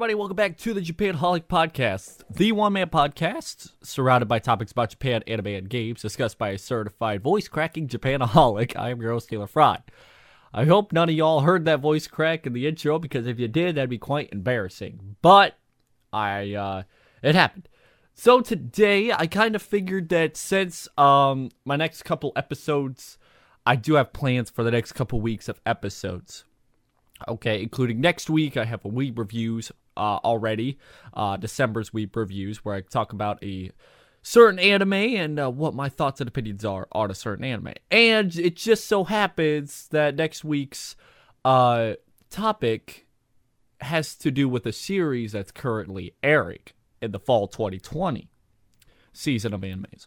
Everybody. Welcome back to the Japan Holic Podcast, the one man podcast surrounded by topics about Japan, anime, and games, discussed by a certified voice cracking Japanaholic. I am your host, Taylor Fry. I hope none of y'all heard that voice crack in the intro because if you did, that'd be quite embarrassing. But I, uh, it happened. So today, I kind of figured that since um my next couple episodes, I do have plans for the next couple weeks of episodes. Okay, including next week, I have a week reviews uh, already, uh, December's week reviews, where I talk about a certain anime and uh, what my thoughts and opinions are on a certain anime. And it just so happens that next week's uh, topic has to do with a series that's currently airing in the fall 2020 season of animes.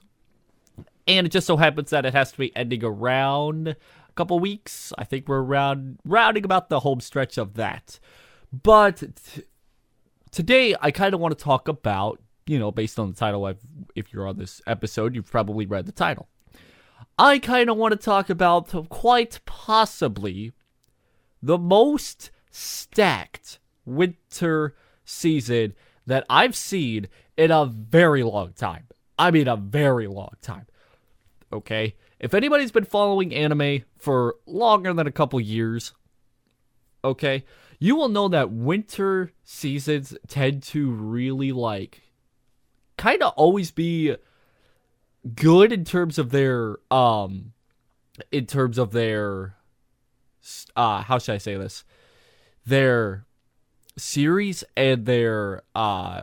And it just so happens that it has to be ending around a couple weeks. I think we're around rounding about the home stretch of that. But today, I kind of want to talk about, you know, based on the title. If you're on this episode, you've probably read the title. I kind of want to talk about quite possibly the most stacked winter season that I've seen in a very long time. I mean, a very long time. Okay? If anybody's been following anime for longer than a couple years, okay, you will know that winter seasons tend to really like kind of always be good in terms of their um in terms of their uh how should I say this? Their series and their uh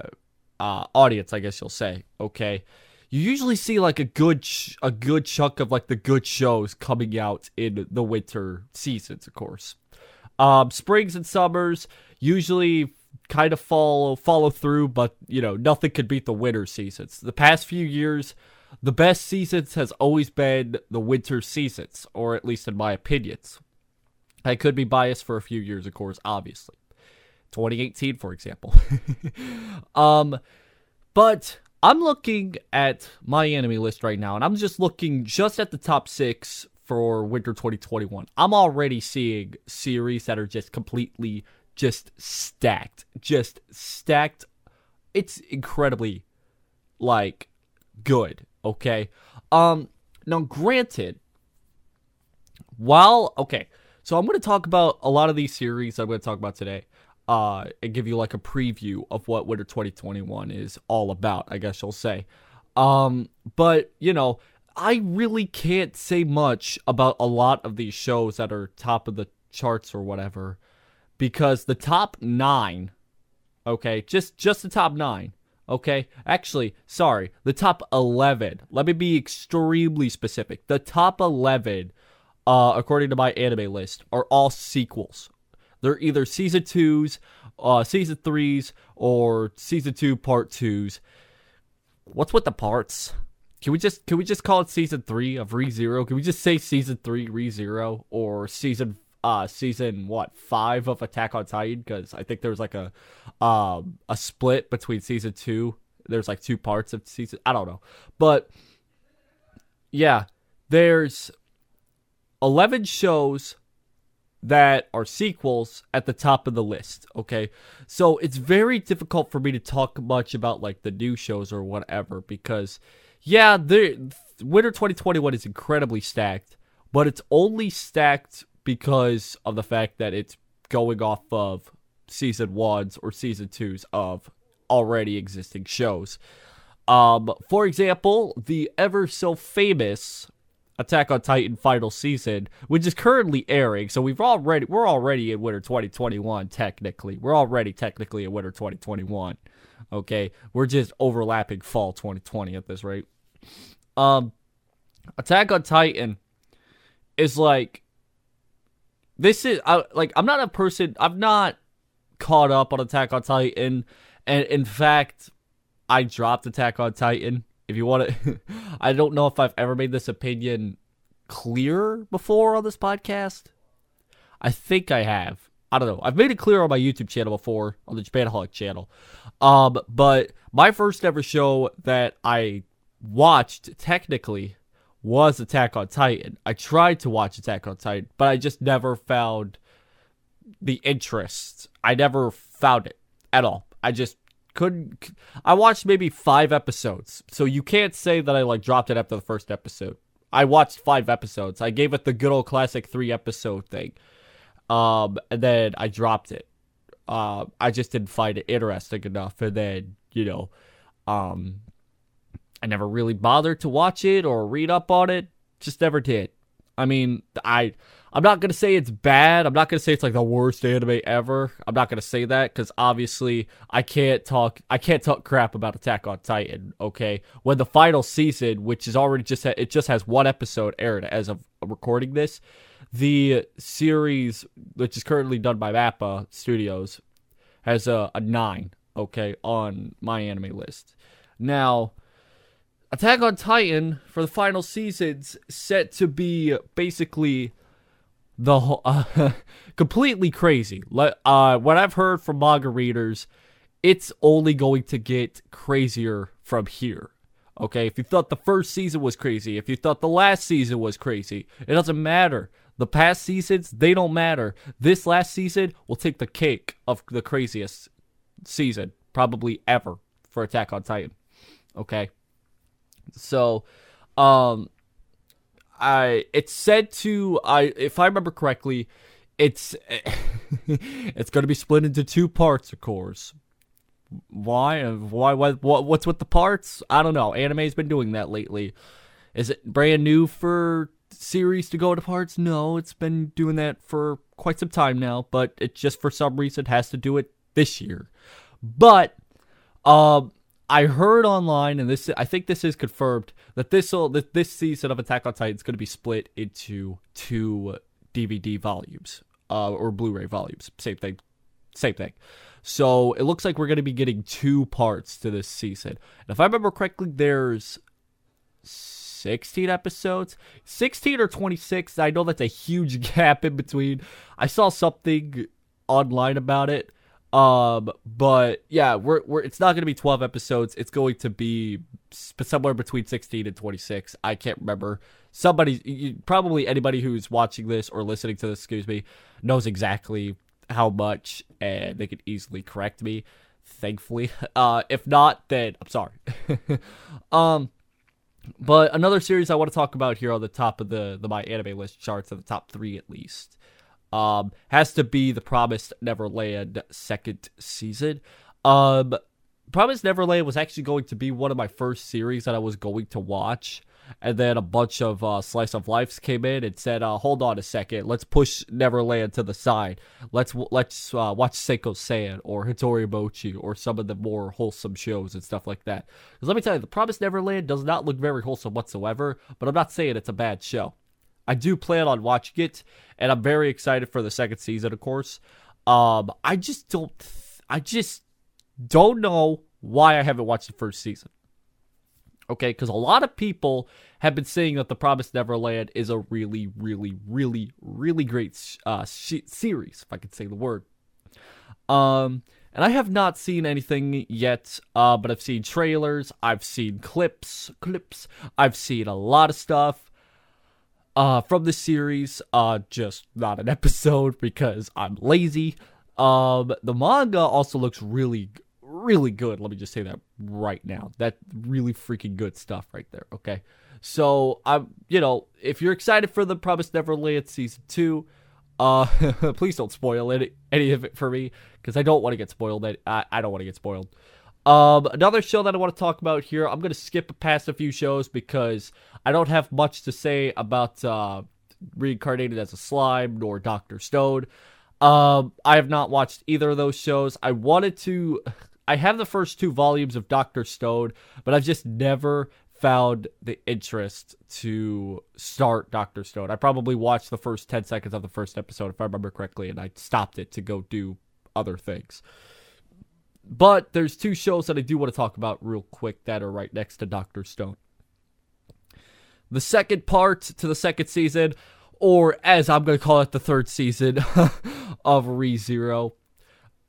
uh audience, I guess you'll say, okay? you usually see like a good ch- a good chunk of like the good shows coming out in the winter seasons, of course. Um, springs and summers usually kind of follow follow through, but you know nothing could beat the winter seasons. The past few years, the best seasons has always been the winter seasons, or at least in my opinions. I could be biased for a few years, of course, obviously. 2018, for example. um, but I'm looking at my anime list right now, and I'm just looking just at the top six for winter 2021. I'm already seeing series that are just completely just stacked, just stacked. It's incredibly like good. Okay. Um. Now, granted, while okay, so I'm going to talk about a lot of these series I'm going to talk about today uh, and give you like a preview of what Winter 2021 is all about, I guess you'll say. Um, but, you know, I really can't say much about a lot of these shows that are top of the charts or whatever because the top 9 okay just just the top 9 okay actually sorry the top 11 let me be extremely specific the top 11 uh according to my anime list are all sequels they're either season twos, uh, season threes, or season two part twos. What's with the parts? Can we just can we just call it season three of Re Zero? Can we just say season three Re Zero or season uh season what five of Attack on Titan? Because I think there's like a um a split between season two. There's like two parts of season. I don't know, but yeah, there's eleven shows that are sequels at the top of the list, okay? So it's very difficult for me to talk much about like the new shows or whatever because yeah, the Winter 2021 is incredibly stacked, but it's only stacked because of the fact that it's going off of season 1s or season 2s of already existing shows. Um, for example, the ever so famous Attack on Titan final season, which is currently airing. So we've already we're already in winter 2021 technically. We're already technically in winter 2021. Okay, we're just overlapping fall 2020 at this rate. Um, Attack on Titan is like this is I, like I'm not a person. I'm not caught up on Attack on Titan, and in fact, I dropped Attack on Titan if you want to, I don't know if I've ever made this opinion clear before on this podcast. I think I have. I don't know. I've made it clear on my YouTube channel before, on the Japanaholic channel. Um, but my first ever show that I watched technically was Attack on Titan. I tried to watch Attack on Titan, but I just never found the interest. I never found it. at all. I just couldn't. I watched maybe five episodes, so you can't say that I like dropped it after the first episode. I watched five episodes. I gave it the good old classic three episode thing, um, and then I dropped it. Uh, I just didn't find it interesting enough, and then you know, um, I never really bothered to watch it or read up on it. Just never did. I mean, I I'm not gonna say it's bad. I'm not gonna say it's like the worst anime ever. I'm not gonna say that because obviously I can't talk. I can't talk crap about Attack on Titan. Okay, when the final season, which is already just it just has one episode aired as of recording this, the series which is currently done by Mappa Studios has a, a nine. Okay, on my anime list. Now, Attack on Titan for the final season's set to be basically the whole, uh, completely crazy. Uh, what I've heard from manga readers, it's only going to get crazier from here. Okay, if you thought the first season was crazy, if you thought the last season was crazy, it doesn't matter. The past seasons, they don't matter. This last season will take the cake of the craziest season probably ever for Attack on Titan. Okay. So, um I it's said to I if I remember correctly, it's it's going to be split into two parts, of course. Why? Why? What? What? What's with the parts? I don't know. Anime's been doing that lately. Is it brand new for series to go to parts? No, it's been doing that for quite some time now. But it just for some reason has to do it this year. But um, I heard online, and this I think this is confirmed that this that this season of Attack on Titan is going to be split into two DVD volumes uh, or Blu-ray volumes. Same thing, same thing. So it looks like we're going to be getting two parts to this season. And if I remember correctly, there's 16 episodes, 16 or 26. I know that's a huge gap in between. I saw something online about it um, but yeah, we're we're it's not going to be 12 episodes. It's going to be somewhere between 16 and 26. I can't remember. Somebody, probably anybody who's watching this or listening to this, excuse me, knows exactly how much, and they could easily correct me. Thankfully, uh, if not, then I'm sorry. um, but another series I want to talk about here on the top of the the my anime list charts, at the top three at least um, has to be the Promised Neverland second season. Um, Promised Neverland was actually going to be one of my first series that I was going to watch. And then a bunch of uh, slice of lives came in and said, uh, "Hold on a second, let's push Neverland to the side. Let's let's uh, watch Senko San or Hitoribocchi or some of the more wholesome shows and stuff like that." Because let me tell you, The Promised Neverland does not look very wholesome whatsoever. But I'm not saying it's a bad show. I do plan on watching it, and I'm very excited for the second season, of course. Um, I just don't, I just don't know why I haven't watched the first season. Okay, because a lot of people have been saying that The Promised Neverland is a really, really, really, really great uh, sh- series, if I could say the word. Um, and I have not seen anything yet, uh, but I've seen trailers, I've seen clips, clips, I've seen a lot of stuff uh, from the series. Uh, just not an episode because I'm lazy. Um, the manga also looks really, really good. Let me just say that right now. That really freaking good stuff right there. Okay, so I'm, you know, if you're excited for the Promised Neverland season two, uh, please don't spoil any any of it for me because I don't want to get spoiled. I I don't want to get spoiled. Um, another show that I want to talk about here, I'm to skip past a few shows because I don't have much to say about uh, Reincarnated as a Slime nor Doctor Stone. Um, I have not watched either of those shows. I wanted to. I have the first two volumes of Doctor Stone, but I've just never found the interest to start Doctor Stone. I probably watched the first 10 seconds of the first episode, if I remember correctly, and I stopped it to go do other things. But there's two shows that I do want to talk about real quick that are right next to Doctor Stone. The second part to the second season, or as I'm going to call it, the third season of ReZero.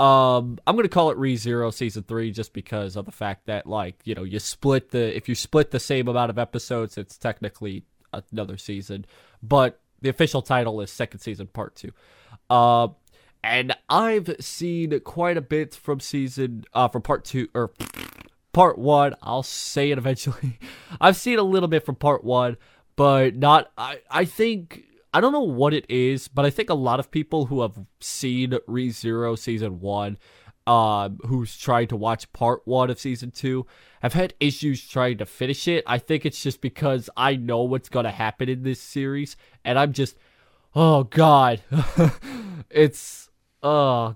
Um, I'm gonna call it ReZero season three just because of the fact that like you know you split the if you split the same amount of episodes, it's technically another season, but the official title is second season part two. Uh, and I've seen quite a bit from season uh from part two or part one. I'll say it eventually. I've seen a little bit from part one, but not. I I think I don't know what it is, but I think a lot of people who have seen ReZero season one, um, who's trying to watch part one of season two, have had issues trying to finish it. I think it's just because I know what's gonna happen in this series, and I'm just, oh god, it's uh,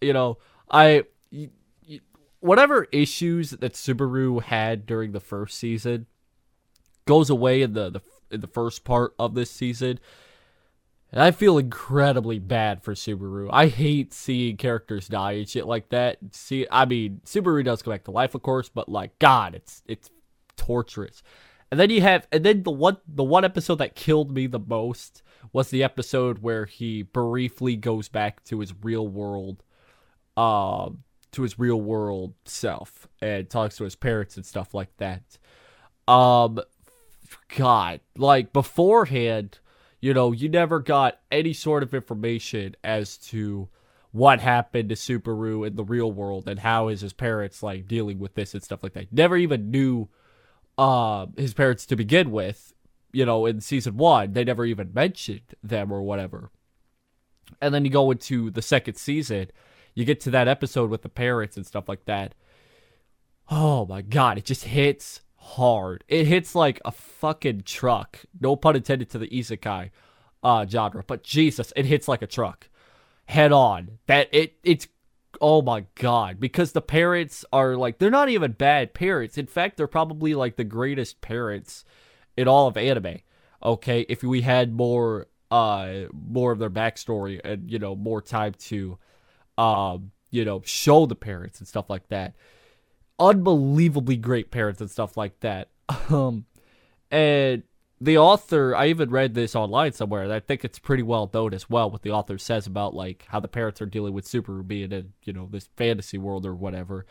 you know, I whatever issues that Subaru had during the first season goes away in the, the in the first part of this season. And I feel incredibly bad for Subaru. I hate seeing characters die and shit like that. See, I mean, Subaru does come back to life, of course, but like, God, it's it's torturous. And then you have, and then the one the one episode that killed me the most was the episode where he briefly goes back to his real world, um, to his real world self and talks to his parents and stuff like that. Um, God, like beforehand, you know, you never got any sort of information as to what happened to Subaru in the real world and how is his parents like dealing with this and stuff like that. Never even knew uh, his parents to begin with. You know, in season one, they never even mentioned them or whatever. And then you go into the second season, you get to that episode with the parents and stuff like that. Oh my god, it just hits hard. It hits like a fucking truck. No pun intended to the isekai uh, genre, but Jesus, it hits like a truck, head on. That it it's oh my god, because the parents are like they're not even bad parents. In fact, they're probably like the greatest parents in all of anime. Okay, if we had more uh more of their backstory and you know more time to um, you know, show the parents and stuff like that. Unbelievably great parents and stuff like that. Um, and the author, I even read this online somewhere, and I think it's pretty well known as well what the author says about like how the parents are dealing with Subaru being in, you know, this fantasy world or whatever.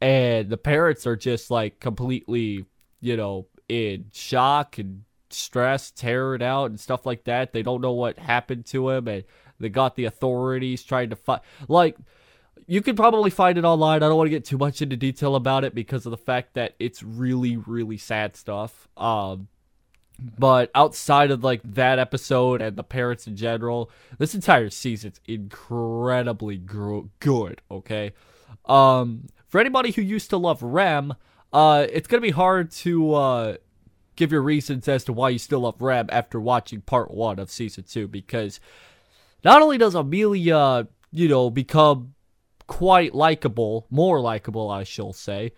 And the parents are just like completely, you know, in shock and stress, tearing out and stuff like that. They don't know what happened to him and they got the authorities trying to fight. Like, you can probably find it online. I don't want to get too much into detail about it because of the fact that it's really, really sad stuff. Um, but outside of like that episode and the parents in general, this entire season's incredibly good. Okay, um, for anybody who used to love Rem, uh, it's gonna be hard to uh, give your reasons as to why you still love Rem after watching part one of season two because not only does Emilia, you know, become quite likable, more likable, I shall say,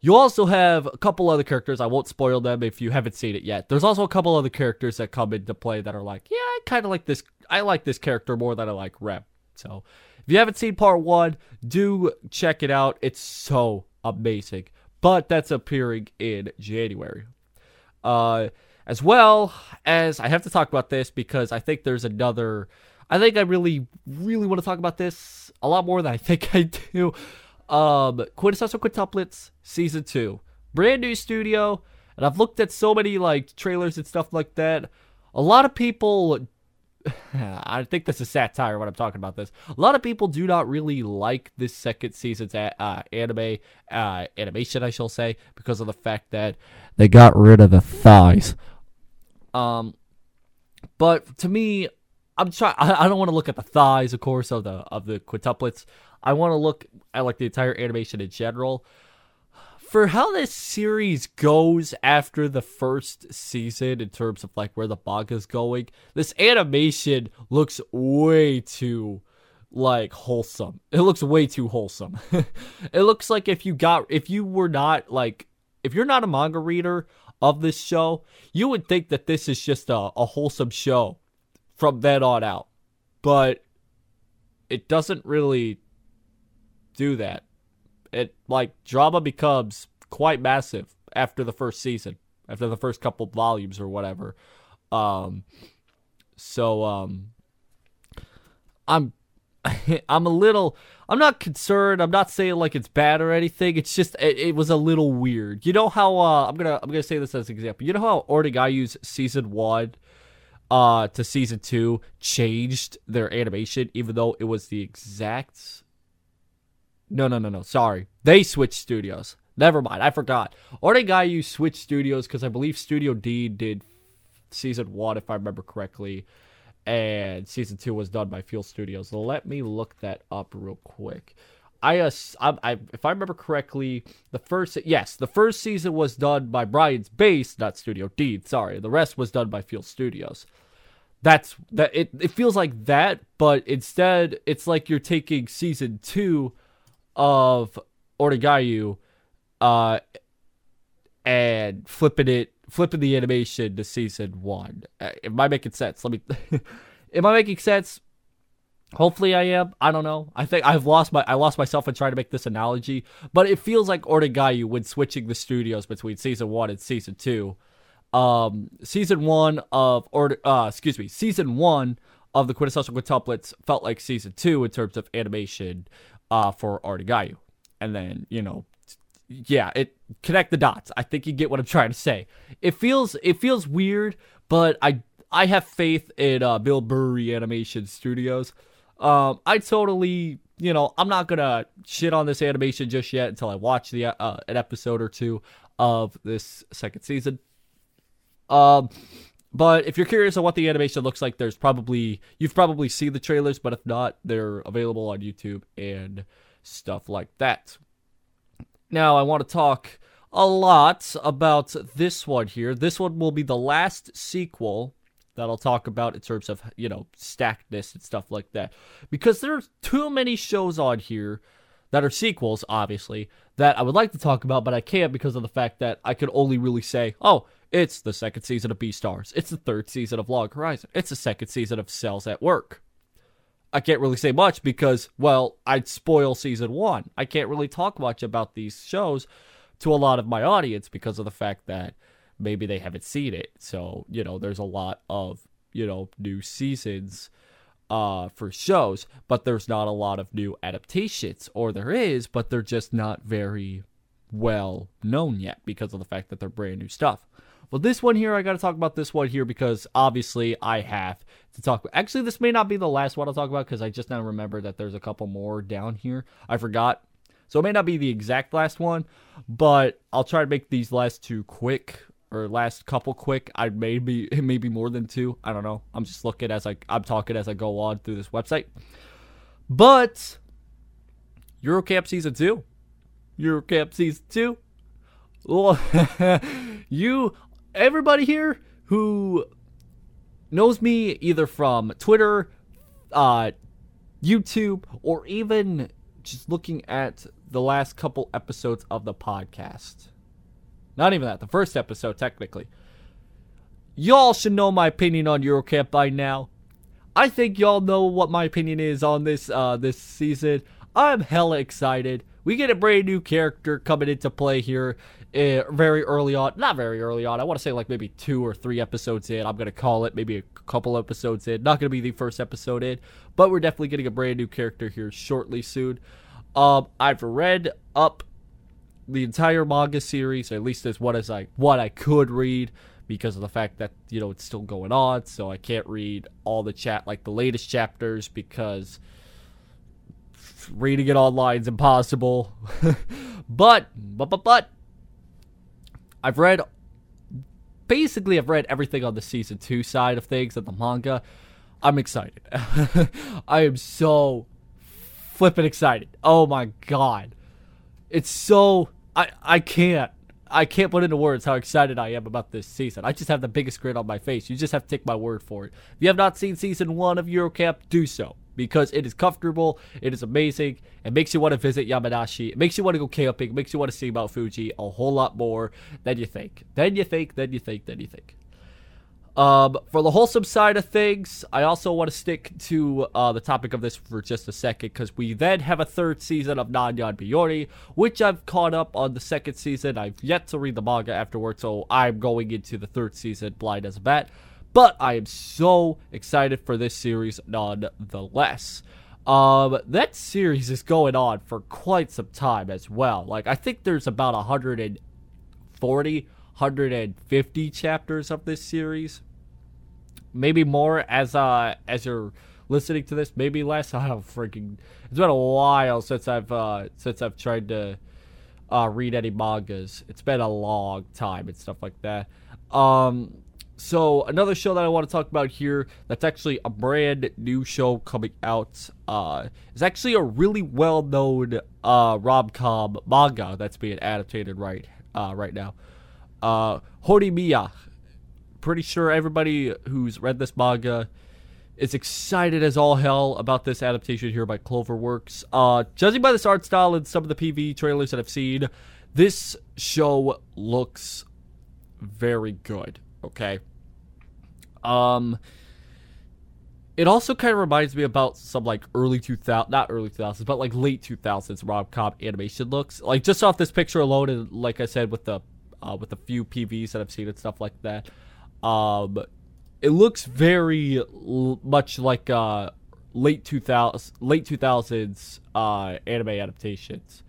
you also have a couple other characters. I won't spoil them if you haven't seen it yet. There's also a couple other characters that come into play that are like, yeah, I kind of like this. I like this character more than I like Rem. So if you haven't seen part one, do check it out. It's so amazing. But that's appearing in January. Uh, as well as I have to talk about this because I think there's another I think I really, really want to talk about this a lot more than I think I do. Um, Quintessential Quintuplets Season 2. Brand new studio, and I've looked at so many like trailers and stuff like that. A lot of people I think this is satire when I'm talking about this. A lot of people do not really like this second season's uh, anime uh, animation, I shall say, because of the fact that they got rid of the thighs. Um, but to me, I'm trying. I don't want to look at the thighs, of course, of the of the quintuplets. I want to look at like the entire animation in general. For how this series goes after the first season in terms of like where the manga's going, this animation looks way too like wholesome. It looks way too wholesome. it looks like if you got if you were not like if you're not a manga reader of this show, you would think that this is just a, a wholesome show from then on out. But it doesn't really do that. It like drama becomes quite massive after the first season, after the first couple volumes or whatever. Um so um I'm I'm a little I'm not concerned. I'm not saying like it's bad or anything. It's just it, it was a little weird. You know how uh I'm going to I'm going to say this as an example. You know how Oregairu's season 1 uh, to season two changed their animation, even though it was the exact. No, no, no, no. Sorry, they switched studios. Never mind, I forgot. Oregairu switched studios because I believe Studio D did season one, if I remember correctly, and season two was done by Feel Studios. Let me look that up real quick. I, uh, I, I, if I remember correctly, the first yes, the first season was done by Brain's Base, not Studio D. Sorry, the rest was done by Feel Studios. That's that. It it feels like that, but instead, it's like you're taking season two of Oregairu, uh, and flipping it, flipping the animation to season one. Uh, am I making sense? Let me. am I making sense? Hopefully I am. I don't know. I think I've lost my I lost myself in trying to make this analogy, but it feels like Oregairu when switching the studios between season one and season two. Um, season one of or uh, excuse me, season one of the quintessential quintuplets felt like season two in terms of animation uh, for Oregairu, and then you know, yeah, it connect the dots. I think you get what I'm trying to say. It feels it feels weird, but I I have faith in uh, Bibury Animation Studios um, I totally, you know, I'm not gonna shit on this animation just yet until I watch the uh, an episode or two of this second season. Um, but if you're curious on what the animation looks like, there's probably you've probably seen the trailers, but if not, they're available on YouTube and stuff like that. Now, I want to talk a lot about this one here. This one will be the last sequel that I'll talk about in terms of, you know, stackedness and stuff like that. Because there's too many shows on here that are sequels, obviously, that I would like to talk about, but I can't because of the fact that I could only really say, oh, it's the second season of Beastars. It's the third season of Log Horizon. It's the second season of Cells at Work. I can't really say much because, well, I'd spoil season one. I can't really talk much about these shows to a lot of my audience because of the fact that maybe they haven't seen it. So, you know, there's a lot of, you know, new seasons uh for shows, but there's not a lot of new adaptations or there is, but they're just not very well known yet because of the fact that they're brand new stuff. Well, this one here, I got to talk about this one here because obviously I have to talk. Actually, this may not be the last one I'll talk about because I just now remember that there's a couple more down here. I forgot. So it may not be the exact last one, but I'll try to make these last two quick or last couple quick. I maybe it may be more than two. I don't know. I'm just looking as I I'm talking as I go on through this website. But Yuru Camp season two, Yuru Camp season two. You everybody here who knows me either from Twitter, uh, YouTube, or even just looking at the last couple episodes of the podcast not even that. The first episode, technically. Y'all should know my opinion on Yuru Camp by now. I think y'all know what my opinion is on this uh, this season. I'm hella excited. We get a brand new character coming into play here uh, very early on. Not very early on. I want to say like maybe two or three episodes in. I'm to call it maybe a couple episodes in. Not to be the first episode in, but we're definitely getting a brand new character here shortly soon. Um, I've read up the entire manga series, at least as what as I what I could read because of the fact that you know it's still going on, so I can't read all the chat like the latest chapters because reading it online is impossible. but but but but I've read basically I've read everything on the season 2 side of things of the manga. I'm excited. I am so flippin' excited. Oh my god. It's so I I can't. I can't put into words how excited I am about this season. I just have the biggest grin on my face. You just have to take my word for it. If you have not seen season one of Yuru Camp, do so because it is comfortable, it is amazing, it makes you want to visit Yamanashi, it makes you want to go camping, it makes you want to see Mount Fuji a whole lot more than you think. Then you think, then you think, then you think. Um, for the wholesome side of things, I also want to stick to uh, the topic of this for just a second because we then have a third season of Non Non Biyori, which I've caught up on the second season. I've yet to read the manga afterwards, so I'm going into the third season blind as a bat. But I am so excited for this series nonetheless. Um, that series is going on for quite some time as well. Like, I think there's about 140, 150 chapters of this series maybe more as uh as you're listening to this, maybe less. I don't freaking. It's been a while since I've uh since I've tried to uh read any mangas. It's been a long time and stuff like that. Um, so another show that I want to talk about here that's actually a brand new show coming out uh is actually a really well known uh rom-com manga that's being adapted right uh right now. Uh Horimiya. Pretty sure everybody who's read this manga is excited as all hell about this adaptation here by Cloverworks. Uh judging by this art style and some of the PV trailers that I've seen, this show looks very good. Okay. Um, it also kind of reminds me about some like early 2000 not early 2000s but like late 2000s rom-com animation looks like just off this picture alone and like i said with the uh, with a few pvs that i've seen and stuff like that um it looks very l- much like uh late 2000s late 2000s uh anime adaptations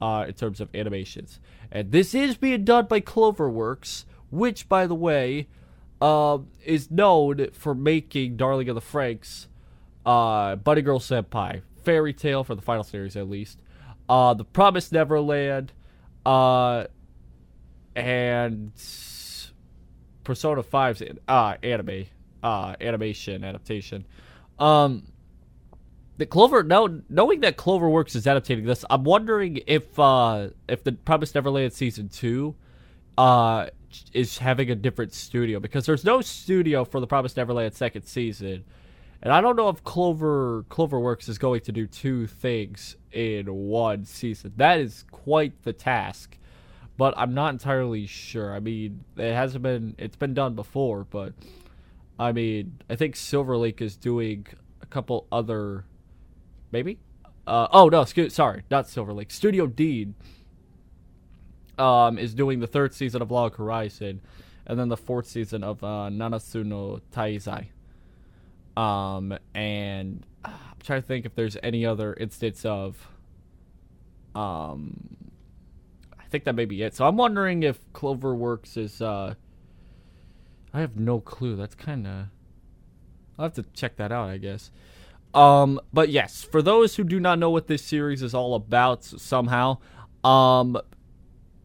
uh in terms of animations. And this is being done by cloverworks which by the way uh, is known for making Darling of the Franxx uh, Bunny Girl Senpai, Fairy Tail for the final series at least, uh, The Promised Neverland, uh, and Persona 5's uh, anime, uh, animation adaptation. Um, the Clover now knowing that Cloverworks is adapting this, I'm wondering if uh if the Promised Neverland season two uh is having a different studio because there's no studio for the Promised Neverland second season. And I don't know if Clover Cloverworks is going to do two things in one season. That is quite the task. But I'm not entirely sure. I mean, it hasn't been it's been done before, but I mean, I think Silver Link is doing a couple other maybe? Uh, oh no, excuse, sorry, not Silver Link. Studio Deen um, is doing the third season of Log Horizon, and then the fourth season of uh, Nanatsu no Taizai. Um, and I'm trying to think if there's any other instance of. Um, I think that may be it. So I'm wondering if Cloverworks is. Uh, I have no clue. That's kind of. I'll have to check that out, I guess. Um, but yes, for those who do not know what this series is all about, somehow, um,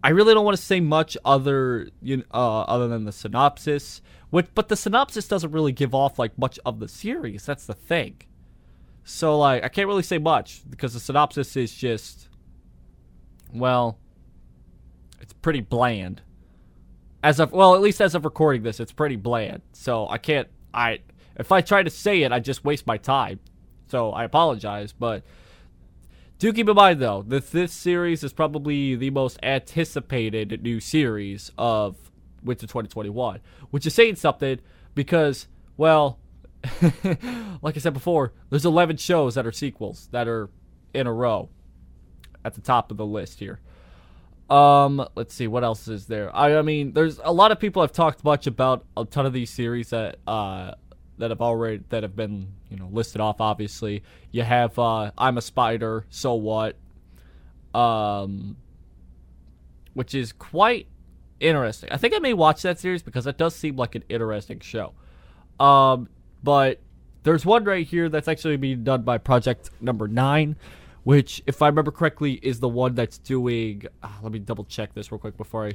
I really don't want to say much other you know, uh, other than the synopsis. Which, but the synopsis doesn't really give off like much of the series. That's the thing. So like I can't really say much because the synopsis is just well, it's pretty bland. As of well, at least as of recording this, it's pretty bland. So I can't I if I try to say it, I just waste my time. So I apologize, but do keep in mind, though, that this series is probably the most anticipated new series of Winter 2021, which is saying something because, well, like I said before, there's 11 shows that are sequels that are in a row at the top of the list here. Um, let's see what else is there. I, I mean, there's a lot of people have talked much about a ton of these series that uh that have already that have been you know listed off. Obviously, you have uh, I'm a Spider. So what? Um, which is quite interesting. I think I may watch that series because it does seem like an interesting show. Um, but there's one right here that's actually being done by Project Number Nine, which, if I remember correctly, is the one that's doing. Uh, let me double check this real quick before I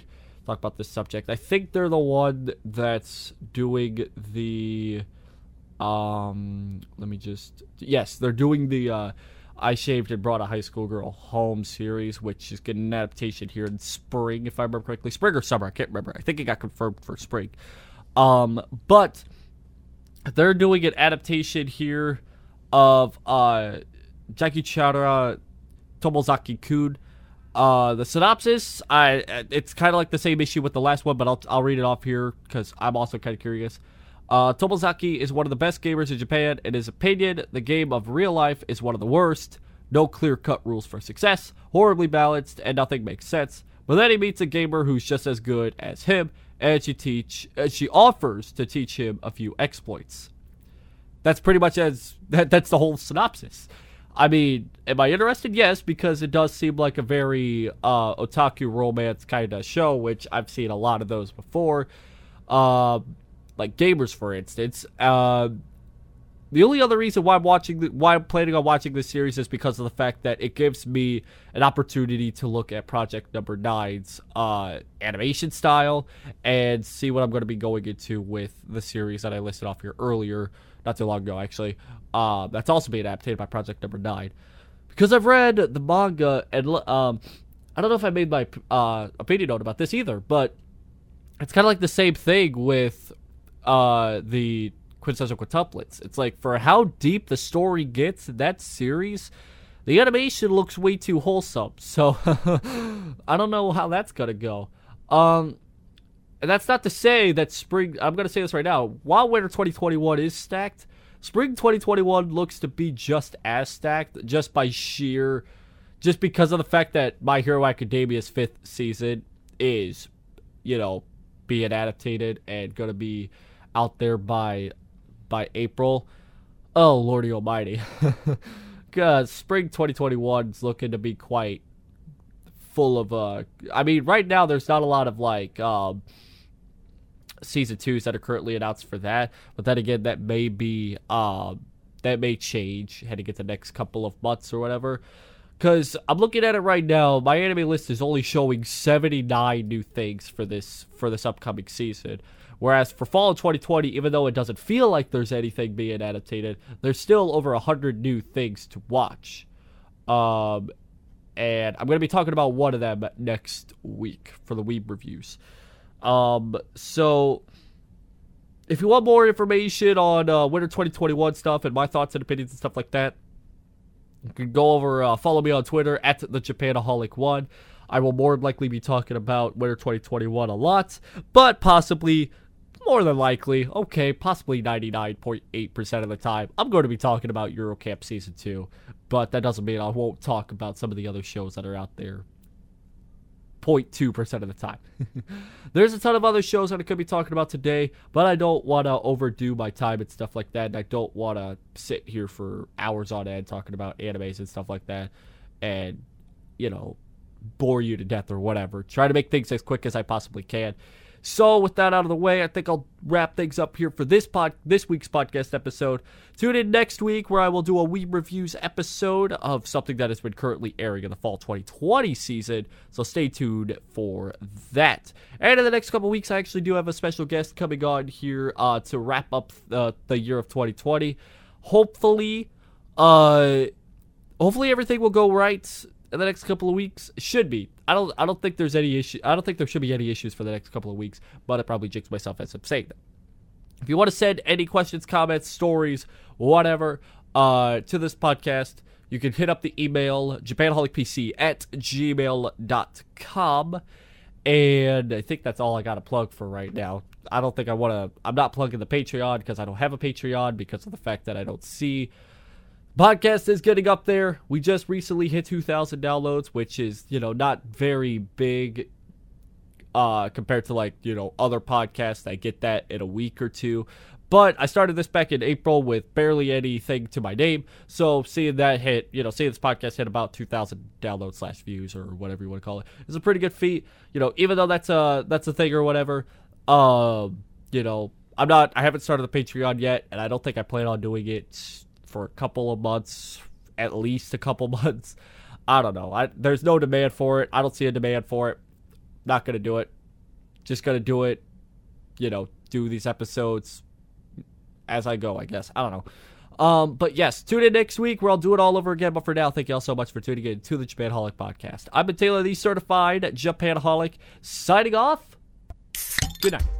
talk about this subject. I think they're the one that's doing the um, let me just. Yes, they're doing the uh, I Shaved and Brought a High School Girl Home series, which is getting an adaptation here in spring, if I remember correctly. Spring or summer, I can't remember. I think it got confirmed for spring. Um, but they're doing an adaptation here of uh, Jaku-Chara Tomozaki Kun. Uh, the synopsis, I it's kind of like the same issue with the last one, but I'll I'll read it off here because I'm also kind of curious. Uh, Tomozaki is one of the best gamers in Japan. In his opinion, the game of real life is one of the worst. No clear cut rules for success, horribly balanced, and nothing makes sense. But then he meets a gamer who's just as good as him, and she teach and she offers to teach him a few exploits. That's pretty much as that, that's the whole synopsis. I mean, am I interested? Yes, because it does seem like a very uh, otaku romance kind of show, which I've seen a lot of those before. Uh, like gamers, for instance. Uh, the only other reason why I'm watching, the, why I'm planning on watching this series is because of the fact that it gives me an opportunity to look at Project Number Nine's uh, animation style and see what I'm going to be going into with the series that I listed off here earlier, not too long ago actually. Uh, that's also being adapted by Project Number Nine because I've read the manga and um, I don't know if I made my uh, opinion note about this either, but it's kind of like the same thing with uh, the quintessential quintuplets. It's like for how deep the story gets in that series, the animation looks way too wholesome. So I don't know how that's gonna go. Um, and that's not to say that spring. I'm gonna say this right now. While winter 2021 is stacked, spring 2021 looks to be just as stacked, just by sheer, just because of the fact that My Hero Academia's fifth season is, you know, being adapted and gonna be out there by by April. Oh lordy almighty. Cause spring 2021 is looking to be quite full of uh I mean right now there's not a lot of like um season twos that are currently announced for that. But then again that may be um that may change heading into the next couple of months or whatever. Cause I'm looking at it right now. My anime list is only showing 79 new things for this for this upcoming season. Whereas for fall of 2020, even though it doesn't feel like there's anything being adapted, there's still over 100 new things to watch. Um, and I'm going to be talking about one of them next week for the Weeb reviews. Um, so if you want more information on uh, winter 2021 stuff and my thoughts and opinions and stuff like that, you can go over, uh, follow me on Twitter at the Japanaholic1. I will more likely be talking about winter 2021 a lot, but possibly more than likely, okay, possibly 99.8% of the time, I'm going to be talking about Yuru Camp Season 2. But that doesn't mean I won't talk about some of the other shows that are out there 0.2% of the time. There's a ton of other shows that I could be talking about today, but I don't want to overdo my time and stuff like that. And I don't want to sit here for hours on end talking about animes and stuff like that and, you know, bore you to death or whatever. Try to make things as quick as I possibly can. So with that out of the way, I think I'll wrap things up here for this pod this week's podcast episode. Tune in next week where I will do a Weeb Reviews episode of something that has been currently airing in the fall 2020 season. So stay tuned for that. And in the next couple weeks, I actually do have a special guest coming on here uh, to wrap up uh, the year of 2020. Hopefully, uh, hopefully everything will go right in the next couple of weeks. Should be. I don't. I don't think there's any issue. I don't think there should be any issues for the next couple of weeks. But I probably jinxed myself as I'm saying that. If you want to send any questions, comments, stories, whatever, uh, to this podcast, you can hit up the email japanholicpc at gmail.com. And I think that's all I got to plug for right now. I don't think I want to. I'm not plugging the Patreon because I don't have a Patreon because of the fact that I don't see Podcast is getting up there. We just recently hit 2,000 downloads, which is, you know, not very big uh, compared to like, you know, other podcasts. I get that in a week or two. But I started this back in April with barely anything to my name. So seeing that hit, you know, seeing this podcast hit about 2,000 downloads slash views or whatever you want to call it is a pretty good feat. You know, even though that's a, that's a thing or whatever, um, you know, I'm not, I haven't started the Patreon yet, and I don't think I plan on doing it for a couple of months, at least a couple months. I don't know. I, there's no demand for it. I don't see a demand for it. Not gonna do it. Just gonna do it. You know, do these episodes as I go. I guess. I don't know. Um, but yes, tune in next week where I'll do it all over again. But for now, thank you all so much for tuning in to the Japanaholic podcast. I've been Taylor, the certified Japanaholic, signing off. Good night.